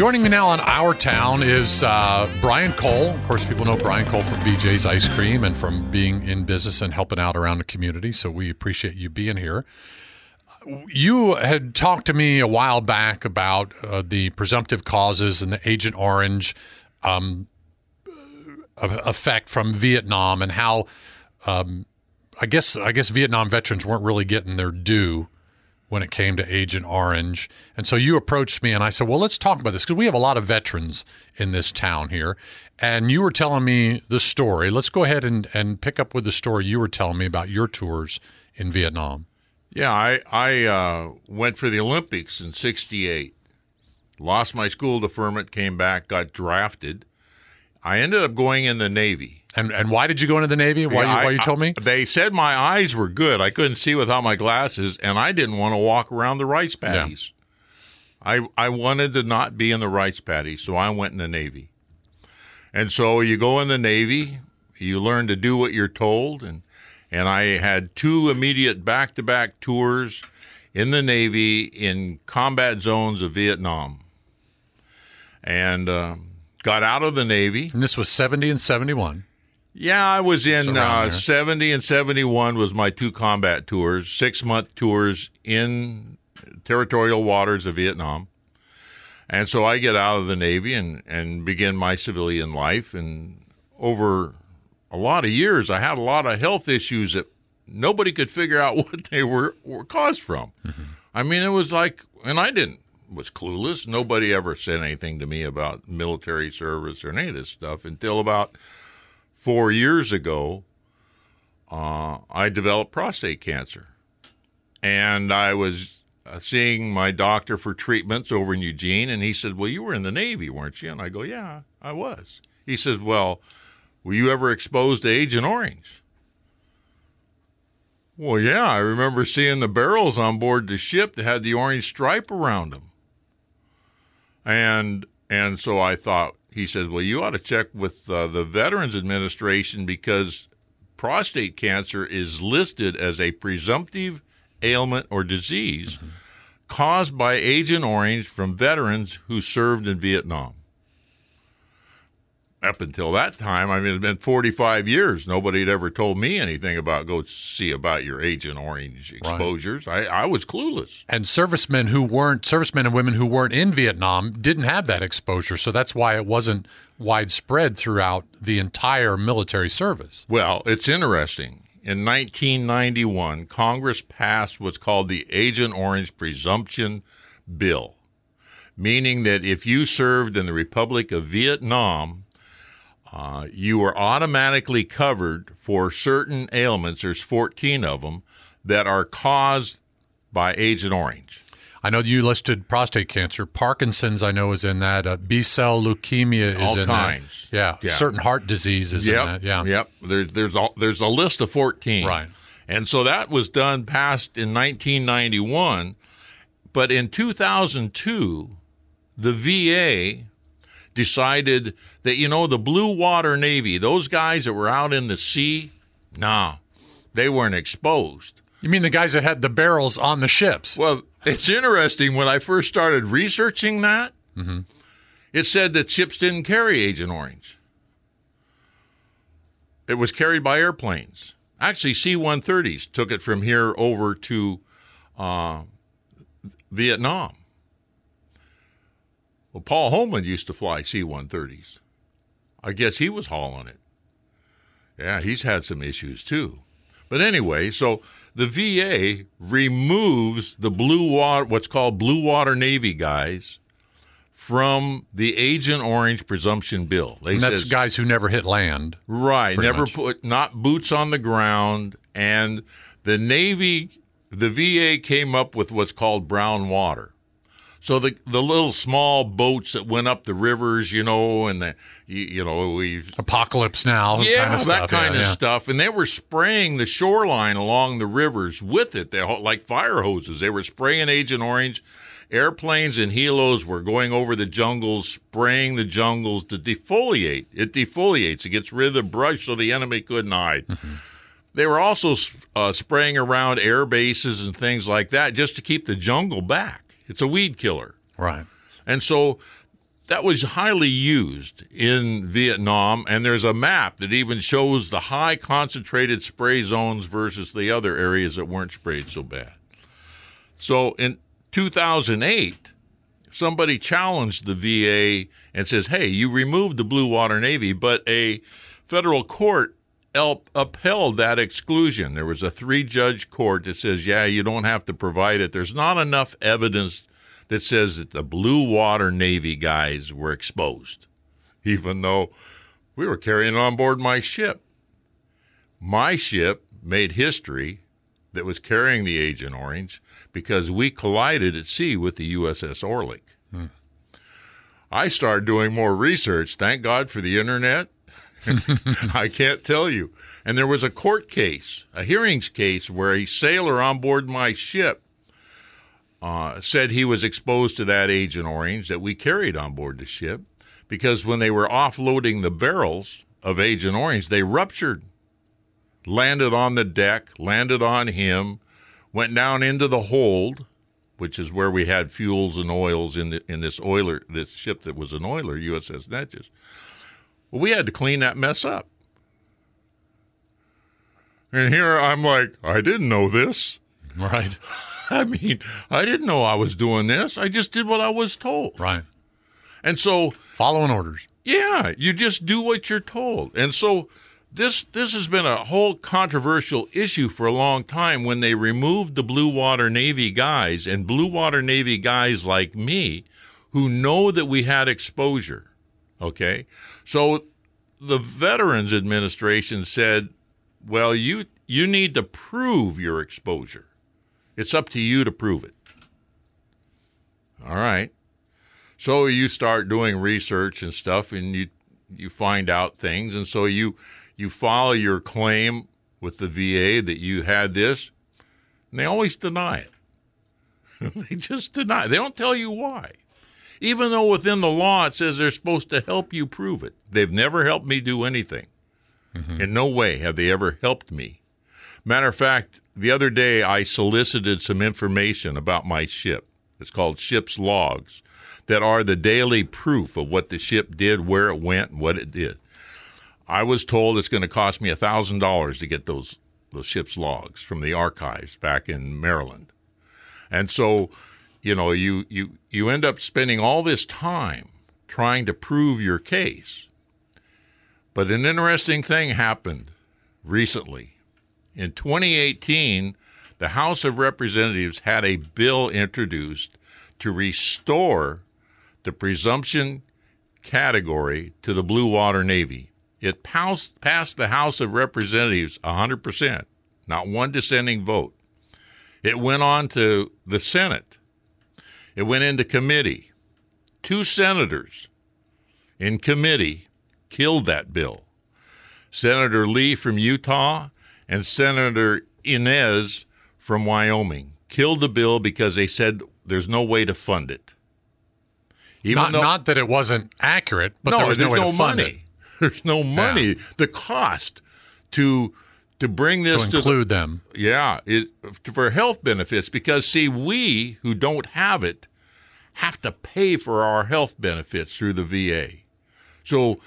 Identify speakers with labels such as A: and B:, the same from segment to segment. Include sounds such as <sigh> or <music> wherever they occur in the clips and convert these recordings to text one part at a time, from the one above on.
A: Joining me now on Our Town is uh, Brian Cole. Of course, people know Brian Cole from BJ's Ice Cream and from being in business and helping out around the community. So we appreciate you being here. You had talked to me a while back about uh, the presumptive causes and the Agent Orange um, effect from Vietnam and how um, I guess I guess Vietnam veterans weren't really getting their due when it came to Agent Orange. And so you approached me and I said, well, let's talk about this because we have a lot of veterans in this town here. And you were telling me the story. Let's go ahead and, and pick up with the story you were telling me about your tours in Vietnam.
B: Yeah, I, I uh, went for the Olympics in 68. Lost my school deferment, came back, got drafted. I ended up going in the Navy.
A: And and why did you go into the Navy? Why,
B: Yeah,
A: you,
B: I-
A: why you told me?
B: I- they said my eyes were good. I couldn't see without my glasses, and I didn't want to walk around the rice paddies. I I wanted to not be in the rice paddies, so I went in the Navy. And so you go in the Navy, you learn to do what you're told, and and I had two immediate back to back tours in the Navy in combat zones of Vietnam, and um, got out of the Navy.
A: And this was 70 and 71.
B: Yeah, I was in uh, 70 and 71 was my two combat tours, six month tours in territorial waters of Vietnam. And so I get out of the Navy and, and begin my civilian life. And over a lot of years, I had a lot of health issues that nobody could figure out <laughs> what they were, were caused from. I mean, it was like, and I didn't, was clueless. Nobody ever said anything to me about military service or any of this stuff until about four years ago, uh, I developed prostate cancer. And I was uh, seeing my doctor for treatments over in Eugene, and he said, Well, you were in the Navy, weren't you? And I go, Yeah, I was. He says, Well, were you ever exposed to Agent Orange? Well, yeah, I remember seeing the barrels on board the ship that had the orange stripe around them. And and so I thought he says, "Well, you ought to check with uh, the Veterans Administration because prostate cancer is listed as a presumptive ailment or disease caused by Agent Orange from veterans who served in Vietnam." Up until that time, I mean, it's been 45 years. Nobody had ever told me anything about go see about your Agent Orange exposures. I, I was clueless.
A: And servicemen who weren't servicemen and women who weren't in Vietnam didn't have that exposure, so that's why it wasn't widespread throughout the entire military service.
B: Well, it's interesting. In 1991, Congress passed what's called the Agent Orange Presumption Bill, meaning that if you served in the Republic of Vietnam, uh, you are automatically covered for certain ailments. There's 14 of them that are caused by Agent Orange.
A: I know you listed prostate cancer. Parkinson's, I know, is in that. Uh, B cell leukemia is
B: All
A: in
B: kinds.
A: that. Yeah.
B: Yeah.
A: certain heart disease is in that. Yeah,
B: Yep. There, there's a, there's a list of 14.
A: Right.
B: And so that was done passed in 1991, but in 2002, the VA decided that you know the blue water navy, those guys that were out in the sea, nah, they weren't exposed.
A: You mean the guys that had the barrels on the ships?
B: Well, it's interesting when I first started researching that. It said that ships didn't carry Agent Orange. It was carried by airplanes. Actually, C-130s took it from here over to uh, Vietnam. Well, Paul Holman used to fly C-130s. I guess he was hauling it. Yeah, he's had some issues too. But anyway, so the VA removes the blue water, what's called blue water Navy guys, from the Agent Orange presumption bill. They
A: And that's
B: says,
A: guys who never hit land.
B: right, never
A: much.
B: put not boots on the ground, and the Navy, the VA came up with what's called brown water. So the the little small boats that went up the rivers, you know, and the you, you know we
A: Apocalypse now.
B: yeah,
A: kind of
B: that
A: stuff.
B: kind
A: yeah,
B: of
A: yeah.
B: stuff. And they were spraying the shoreline along the rivers with it. They like fire hoses. They were spraying Agent Orange. Airplanes and helos were going over the jungles, spraying the jungles to defoliate. It defoliates. It gets rid of the brush so the enemy couldn't hide.
A: Mm-hmm.
B: They were also uh, spraying around air bases and things like that just to keep the jungle back. It's a weed killer.
A: Right.
B: And so that was highly used in Vietnam, and there's a map that even shows the high concentrated spray zones versus the other areas that weren't sprayed so bad. So in 2008, somebody challenged the VA and says, "Hey, you removed the Blue Water Navy, but a federal court upheld that exclusion. There was a three-judge court that says, "Yeah, you don't have to provide it. There's not enough evidence that says that the Blue Water Navy guys were exposed, <laughs> even though we were carrying on board my ship. My ship made history that was carrying the Agent Orange because we collided at sea with the USS Orlik. Hmm. I started doing more research. Thank God for the internet. <laughs> I can't tell you. And there was a court case, a hearings case, where a sailor on board my ship uh, said he was exposed to that Agent Orange that we carried on board the ship because when they were offloading the barrels of Agent Orange, they ruptured, landed on the deck, landed on him, went down into the hold, which is where we had fuels and oils in the, in this oiler, this ship that was an oiler, USS Neches. Well, we had to clean that mess up. And here I'm like, I didn't know this. <laughs>
A: Right. <laughs>
B: I mean, I didn't know I was doing this. I just did what I was told.
A: Right.
B: And so
A: following orders.
B: Yeah, you just do what you're told. And so this this has been a whole controversial issue for a long time when they removed the Blue Water Navy guys and Blue Water Navy guys like me who know that we had exposure. Okay? So the Veterans Administration said, "Well, you you need to prove your exposure." It's up to you to prove it. All right. So you start doing research and stuff and you you find out things and so you you file your claim with the VA that you had this and they always deny it. <laughs> they just deny. It. They don't tell you why. Even though within the law it says they're supposed to help you prove it. They've never helped me do anything. Mm-hmm. In no way have they ever helped me. Matter of fact, the other day I solicited some information about my ship. It's called Ship's Logs that are the daily proof of what the ship did, where it went, and what it did. I was told it's going to cost me $1,000 to get those those ship's logs from the archives back in Maryland. And so, you know, you you you end up spending all this time trying to prove your case. But an interesting thing happened recently in 2018, the House of Representatives had a bill introduced to restore the presumption category to the Blue Water Navy. It passed, passed the House of Representatives 100%, not one dissenting vote. It went on to the Senate. It went into committee. Two senators in committee killed that bill. Senator Lee from Utah and Senator Enzi from Wyoming killed the bill because they said there's no way to fund it.
A: Even not, though, not that it wasn't accurate, but no, there was no, way no to
B: money.
A: it. <laughs>
B: There's no money. Yeah. The cost to to bring this
A: to include
B: the,
A: them.
B: Yeah, it, for health benefits because see, we who don't have it have to pay for our health benefits through the VA. So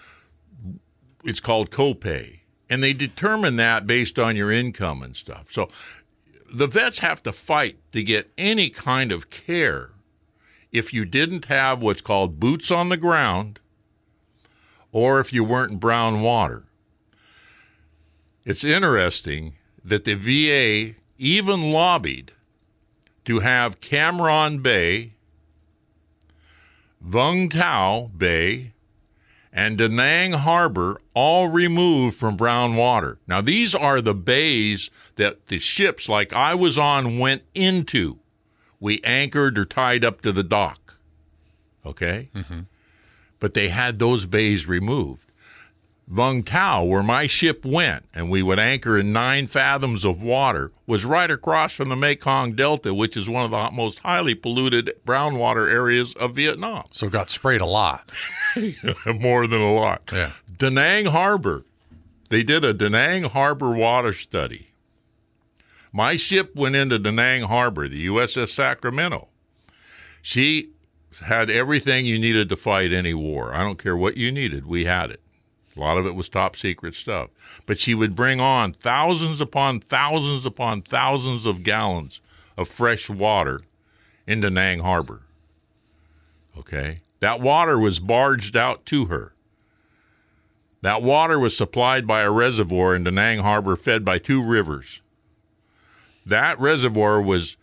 B: it's called copay and they determine that based on your income and stuff. So the vets have to fight to get any kind of care if you didn't have what's called boots on the ground or if you weren't in brown water. It's interesting that the VA even lobbied to have Cam Ranh Bay, Vung Tau Bay, and Da Nang Harbor all removed from brown water. Now, these are the bays that the ships like I was on went into. We anchored or tied up to the dock. Okay? Mm-hmm. But they had those bays removed. Vung Tau, where my ship went, and we would anchor in nine fathoms of water, was right across from the Mekong Delta, which is one of the most highly polluted brown water areas of Vietnam.
A: So got sprayed a lot. <laughs>
B: More than a lot.
A: Yeah.
B: Da Nang Harbor. They did a Da Nang Harbor water study. My ship went into Da Nang Harbor, the USS Sacramento. She had everything you needed to fight any war. I don't care what you needed, we had it. A lot of it was top secret stuff. But she would bring on thousands upon thousands upon thousands of gallons of fresh water into Nang Harbor. Okay? That water was barged out to her. That water was supplied by a reservoir in Nang Harbor fed by two rivers. That reservoir was,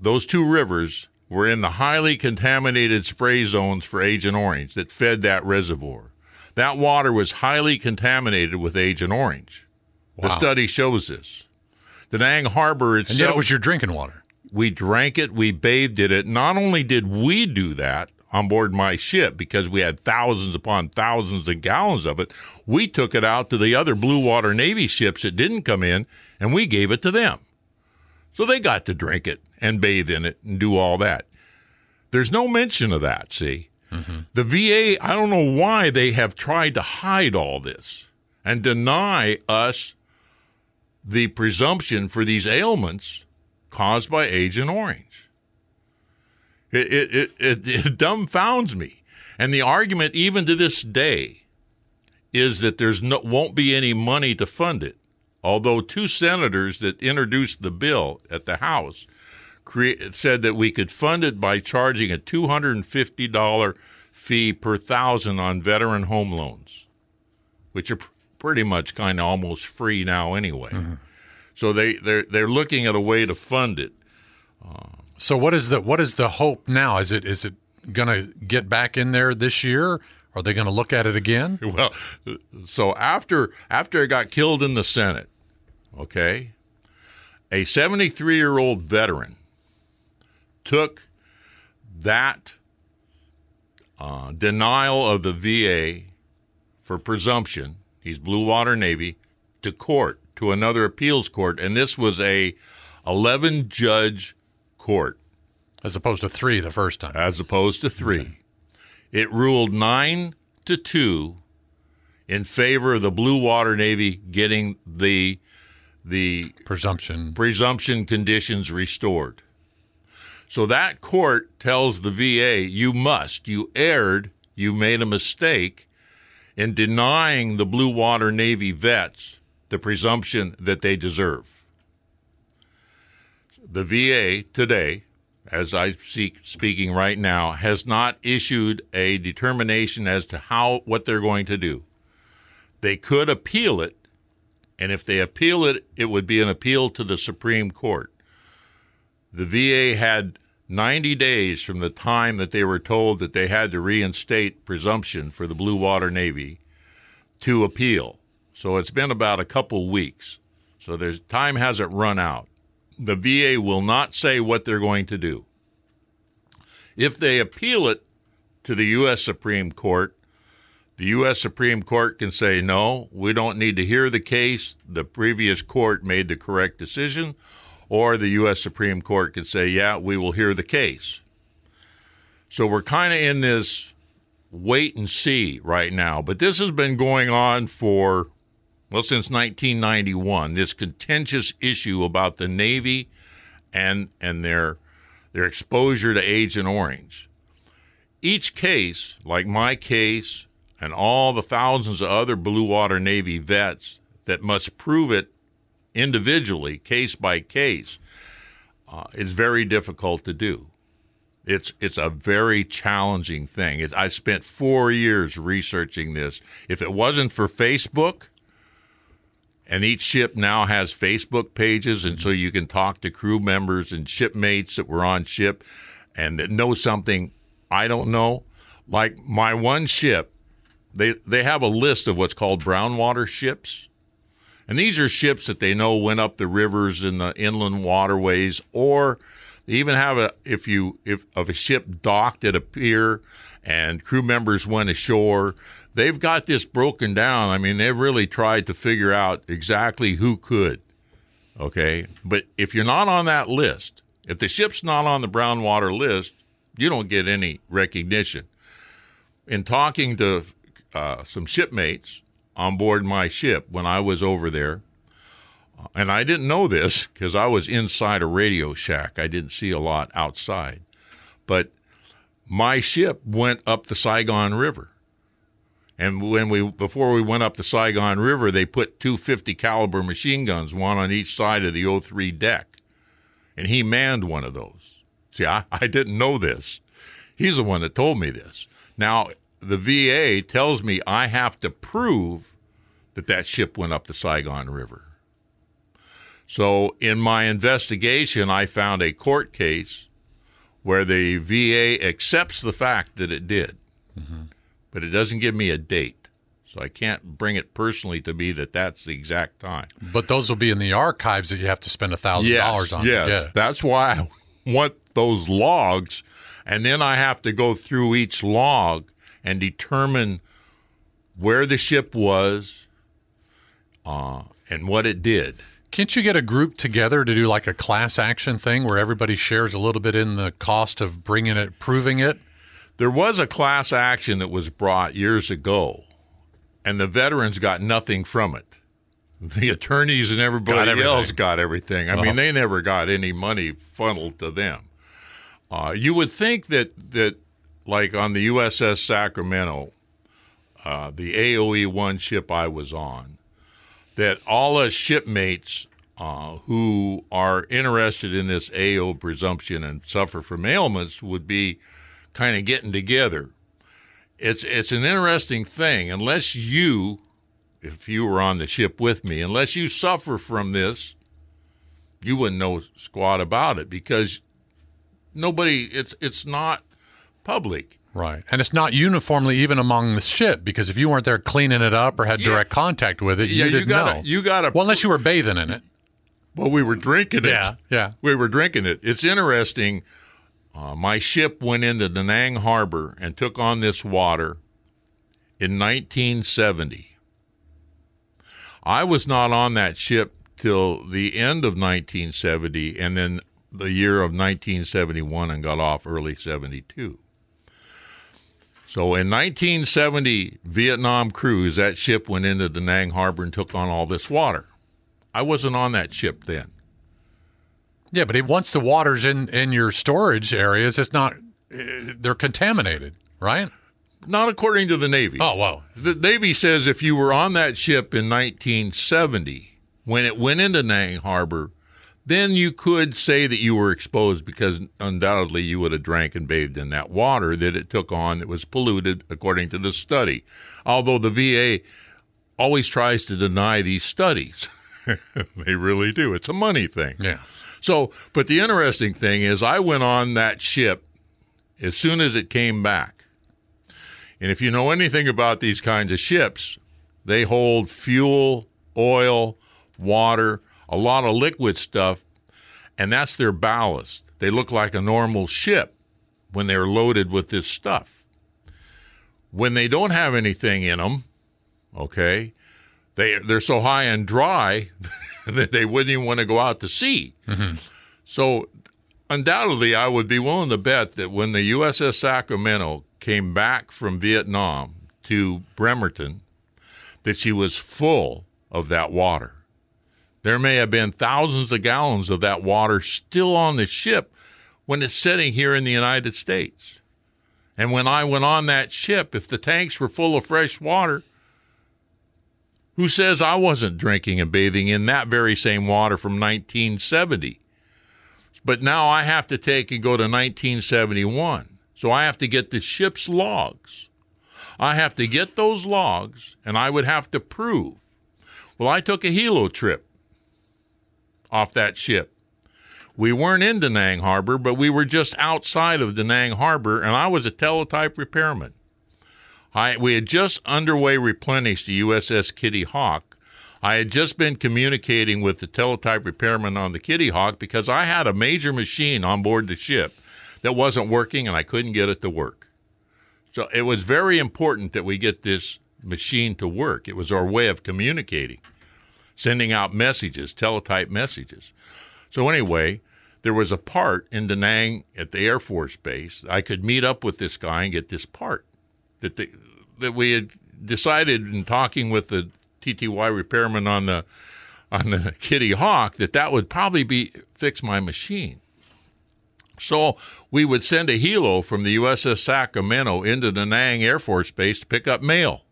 B: those two rivers were in the highly contaminated spray zones for Agent Orange that fed that reservoir. That water was highly contaminated with Agent Orange. The study shows this. The Nang Harbor
A: And
B: itself
A: yet it was your drinking water.
B: we drank it, we bathed in it. Not only did we do that on board my ship because we had thousands upon thousands of gallons of it, we took it out to the other Blue Water Navy ships that didn't come in and we gave it to them. So they got to drink it and bathe in it and do all that. There's no mention of that, see? The VA, I don't know why they have tried to hide all this and deny us the presumption for these ailments caused by Agent Orange. It, it, it, it, <laughs> it dumbfounds me. And the argument, even to this day, is that there's no, won't be any money to fund it. Although two senators that introduced the bill at the House said that we could fund it by charging a $250 fee per thousand on veteran home loans, which are pr- pretty much kind of almost free now anyway. Mm-hmm. So they, they're, they're looking at a way to fund it.
A: So what is the what is the hope now? Is it is it going to get back in there this year? Are they going to look at it again? <laughs>
B: Well, so after after it got killed in the Senate, okay, a 73 year old veteran took that uh, denial of the VA for presumption. He's Blue Water Navy to court to another appeals court, and this was a 11 judge court
A: As opposed to three the first time.
B: as opposed to three. It ruled nine to two in favor of the Blue Water Navy getting the the
A: Presumption.
B: presumption conditions restored. So that court tells the VA, you must, you erred, you made a mistake in denying the Blue Water Navy vets the presumption that they deserve. The VA today, as I speak, speaking right now, has not issued a determination as to how what they're going to do. They could appeal it, and if they appeal it, it would be an appeal to the Supreme Court. The VA had 90 days from the time that they were told that they had to reinstate presumption for the Blue Water Navy to appeal. So it's been about a couple weeks. So there's time hasn't run out. The VA will not say what they're going to do. If they appeal it to the U.S. Supreme Court, the U.S. Supreme Court can say, no, we don't need to hear the case. The previous court made the correct decision. Or the U.S. Supreme Court could say, yeah, we will hear the case. So we're kind of in this wait and see right now. But this has been going on for, well, since 1991, this contentious issue about the Navy and, and their, their exposure to Agent Orange. Each case, like my case and all the thousands of other Blue Water Navy vets that must prove it individually, case by case, uh, is very difficult to do. It's it's a very challenging thing. It, I spent four years researching this. If it wasn't for Facebook, and each ship now has Facebook pages, and so you can talk to crew members and shipmates that were on ship and that know something I don't know. Like my one ship, they they have a list of what's called brown water ships. And these are ships that they know went up the rivers in the inland waterways, or they even have a if you if of a ship docked at a pier and crew members went ashore. They've got this broken down. I mean, they've really tried to figure out exactly who could. Okay, but if you're not on that list, if the ship's not on the brown water list, you don't get any recognition. In talking to uh, some shipmates on board my ship when I was over there. Uh, and I didn't know this because I was inside a Radio Shack. I didn't see a lot outside. But my ship went up the Saigon River. And when we before we went up the Saigon River, they put two 50 caliber machine guns, one on each side of the O3 deck. And he manned one of those. See, I, I didn't know this. He's the one that told me this. Now, the VA tells me I have to prove that that ship went up the Saigon River. So, in my investigation, I found a court case where the VA accepts the fact that it did, mm-hmm. but it doesn't give me a date. So I can't bring it personally to be that that's the exact time.
A: But those will be in the archives that you have to spend a thousand dollars on.
B: Yes, that's why I <laughs> want those logs, and then I have to go through each log and determine where the ship was uh, and what it did.
A: Can't you get a group together to do like a class action thing where everybody shares a little bit in the cost of bringing it, proving it?
B: There was a class action that was brought years ago, and the veterans got nothing from it. The attorneys and everybody got else got everything. I uh-huh. mean, they never got any money funneled to them. Uh, you would think that that like on the USS Sacramento, uh, the AOE one ship I was on, that all us shipmates uh, who are interested in this AO presumption and suffer from ailments would be kind of getting together. It's it's an interesting thing. Unless you, if you were on the ship with me, unless you suffer from this, you wouldn't know squat about it because nobody. It's it's not public.
A: Right. And it's not uniformly even among the ship because if you weren't there cleaning it up or had yeah. direct contact with it, you yeah, didn't
B: you gotta,
A: know.
B: You got to.
A: Well, unless you were bathing in it.
B: Well, we were drinking it.
A: Yeah. Yeah.
B: We were drinking it. It's interesting. Uh, my ship went into Da Nang Harbor and took on this water in 1970. I was not on that ship till the end of 1970 and then the year of 1971 and got off early 72. So in 1970 Vietnam cruise, that ship went into Da Nang Harbor and took on all this water. I wasn't on that ship then.
A: Yeah, but it, once the water's in in your storage areas, it's not. Eh, they're contaminated, right?
B: Not according to the Navy.
A: Oh, wow.
B: The Navy says if you were on that ship in 1970 when it went into Nang Harbor, then you could say that you were exposed because undoubtedly you would have drank and bathed in that water that it took on that was polluted according to the study. Although the VA always tries to deny these studies. <laughs> they really do. It's a money thing.
A: Yeah.
B: So, but the interesting thing is I went on that ship as soon as it came back. And if you know anything about these kinds of ships, they hold fuel, oil, water, a lot of liquid stuff, and that's their ballast. They look like a normal ship when they're loaded with this stuff. When they don't have anything in them, okay, they they're so high and dry <laughs> that they wouldn't even want to go out to sea. Mm-hmm. So undoubtedly, I would be willing to bet that when the USS Sacramento came back from Vietnam to Bremerton, that she was full of that water. There may have been thousands of gallons of that water still on the ship when it's sitting here in the United States. And when I went on that ship, if the tanks were full of fresh water, who says I wasn't drinking and bathing in that very same water from 1970? But now I have to take and go to 1971. So I have to get the ship's logs. I have to get those logs, and I would have to prove. Well, I took a helo trip off that ship. We weren't in Da Nang Harbor, but we were just outside of Da Nang Harbor, and I was a teletype repairman. I, we had just underway replenished the USS Kitty Hawk. I had just been communicating with the teletype repairman on the Kitty Hawk because I had a major machine on board the ship that wasn't working and I couldn't get it to work. So it was very important that we get this machine to work. It was our way of communicating sending out messages, teletype messages. So anyway, there was a part in Da Nang at the Air Force Base. I could meet up with this guy and get this part that that we had decided in talking with the TTY repairman on the on the <laughs> Kitty Hawk that that would probably be fix my machine. So we would send a helo from the USS Sacramento into Da Nang Air Force Base to pick up mail.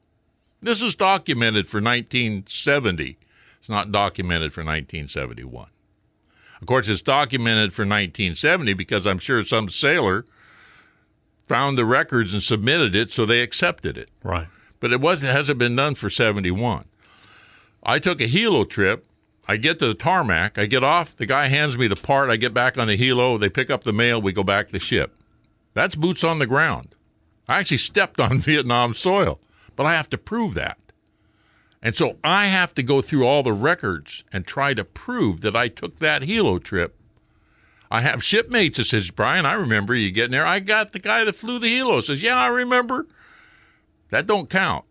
B: This is documented for 1970. It's not documented for 1971. Of course, it's documented for 1970 because I'm sure some sailor found the records and submitted it, so they accepted it.
A: Right.
B: But it was it hasn't been done for 71. I took a helo trip. I get to the tarmac. I get off. The guy hands me the part. I get back on the helo. They pick up the mail. We go back to the ship. That's boots on the ground. I actually stepped on <laughs> Vietnam soil, but I have to prove that. And so I have to go through all the records and try to prove that I took that helo trip. I have shipmates that says, Brian, I remember you getting there. I got the guy that flew the helo says, Yeah, I remember. That don't count.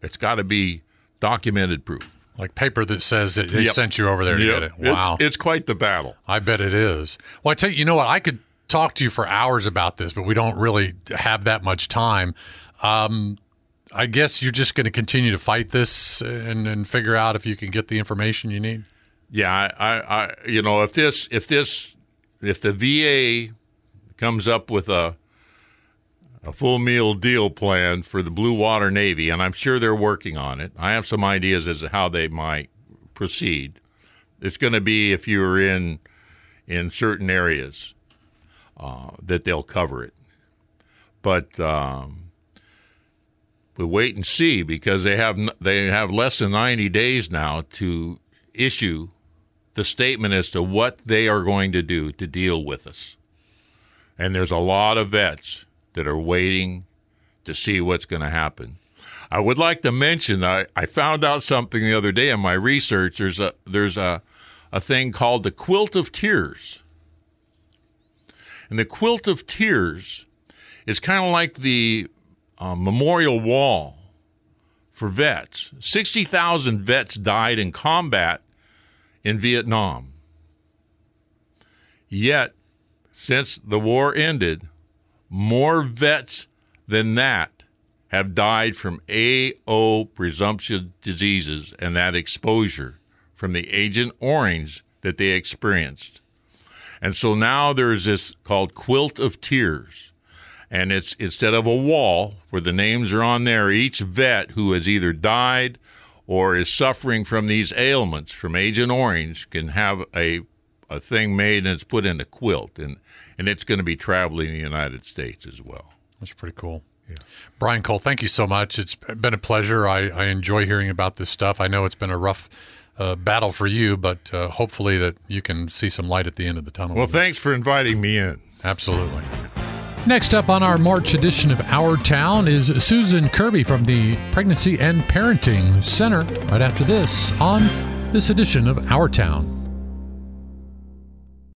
B: It's got to be documented proof.
A: Like paper that says that they
B: Yep.
A: sent you over there to
B: Yep.
A: get it.
B: It's-
A: Wow.
B: It's, quite the battle.
A: I bet it is. Well, I tell you, you know what? I could talk to you for hours about this, but we don't really have that much time. Um, I guess you're just going to continue to fight this and, and figure out if you can get the information you need.
B: Yeah, I, I, I, you know, if this, if this, if the VA comes up with a a full meal deal plan for the Blue Water Navy, and I'm sure they're working on it. I have some ideas as to how they might proceed. It's going to be if you're in in certain areas uh, that they'll cover it, but um, we wait and see because they have they have less than 90 days now to issue the statement as to what they are going to do to deal with us. And there's a lot of vets that are waiting to see what's going to happen. I would like to mention I, I found out something the other day in my research. There's a there's a a thing called the quilt of tears. And the quilt of tears is kind of like the uh, memorial wall for vets. 60,000 vets died in combat in Vietnam. Yet, since the war ended, more vets than that have died from AO presumption diseases and that exposure from the Agent Orange that they experienced. And so now there's this called Quilt of Tears. And it's instead of a wall where the names are on there, each vet who has either died or is suffering from these ailments from Agent Orange can have a a thing made and it's put in a quilt and and it's going to be traveling in the United States as well.
A: That's pretty cool. Brian Cole, thank you so much. It's been a pleasure. I, I enjoy hearing about this stuff. I know it's been a rough uh, battle for you, but uh, hopefully that you can see some light at the end of the tunnel.
B: Well, thanks for inviting me in.
A: Absolutely. Next up on our March edition of Our Town is Susan Kirby from the Pregnancy and Parenting Center. Right after this, on this edition of Our Town.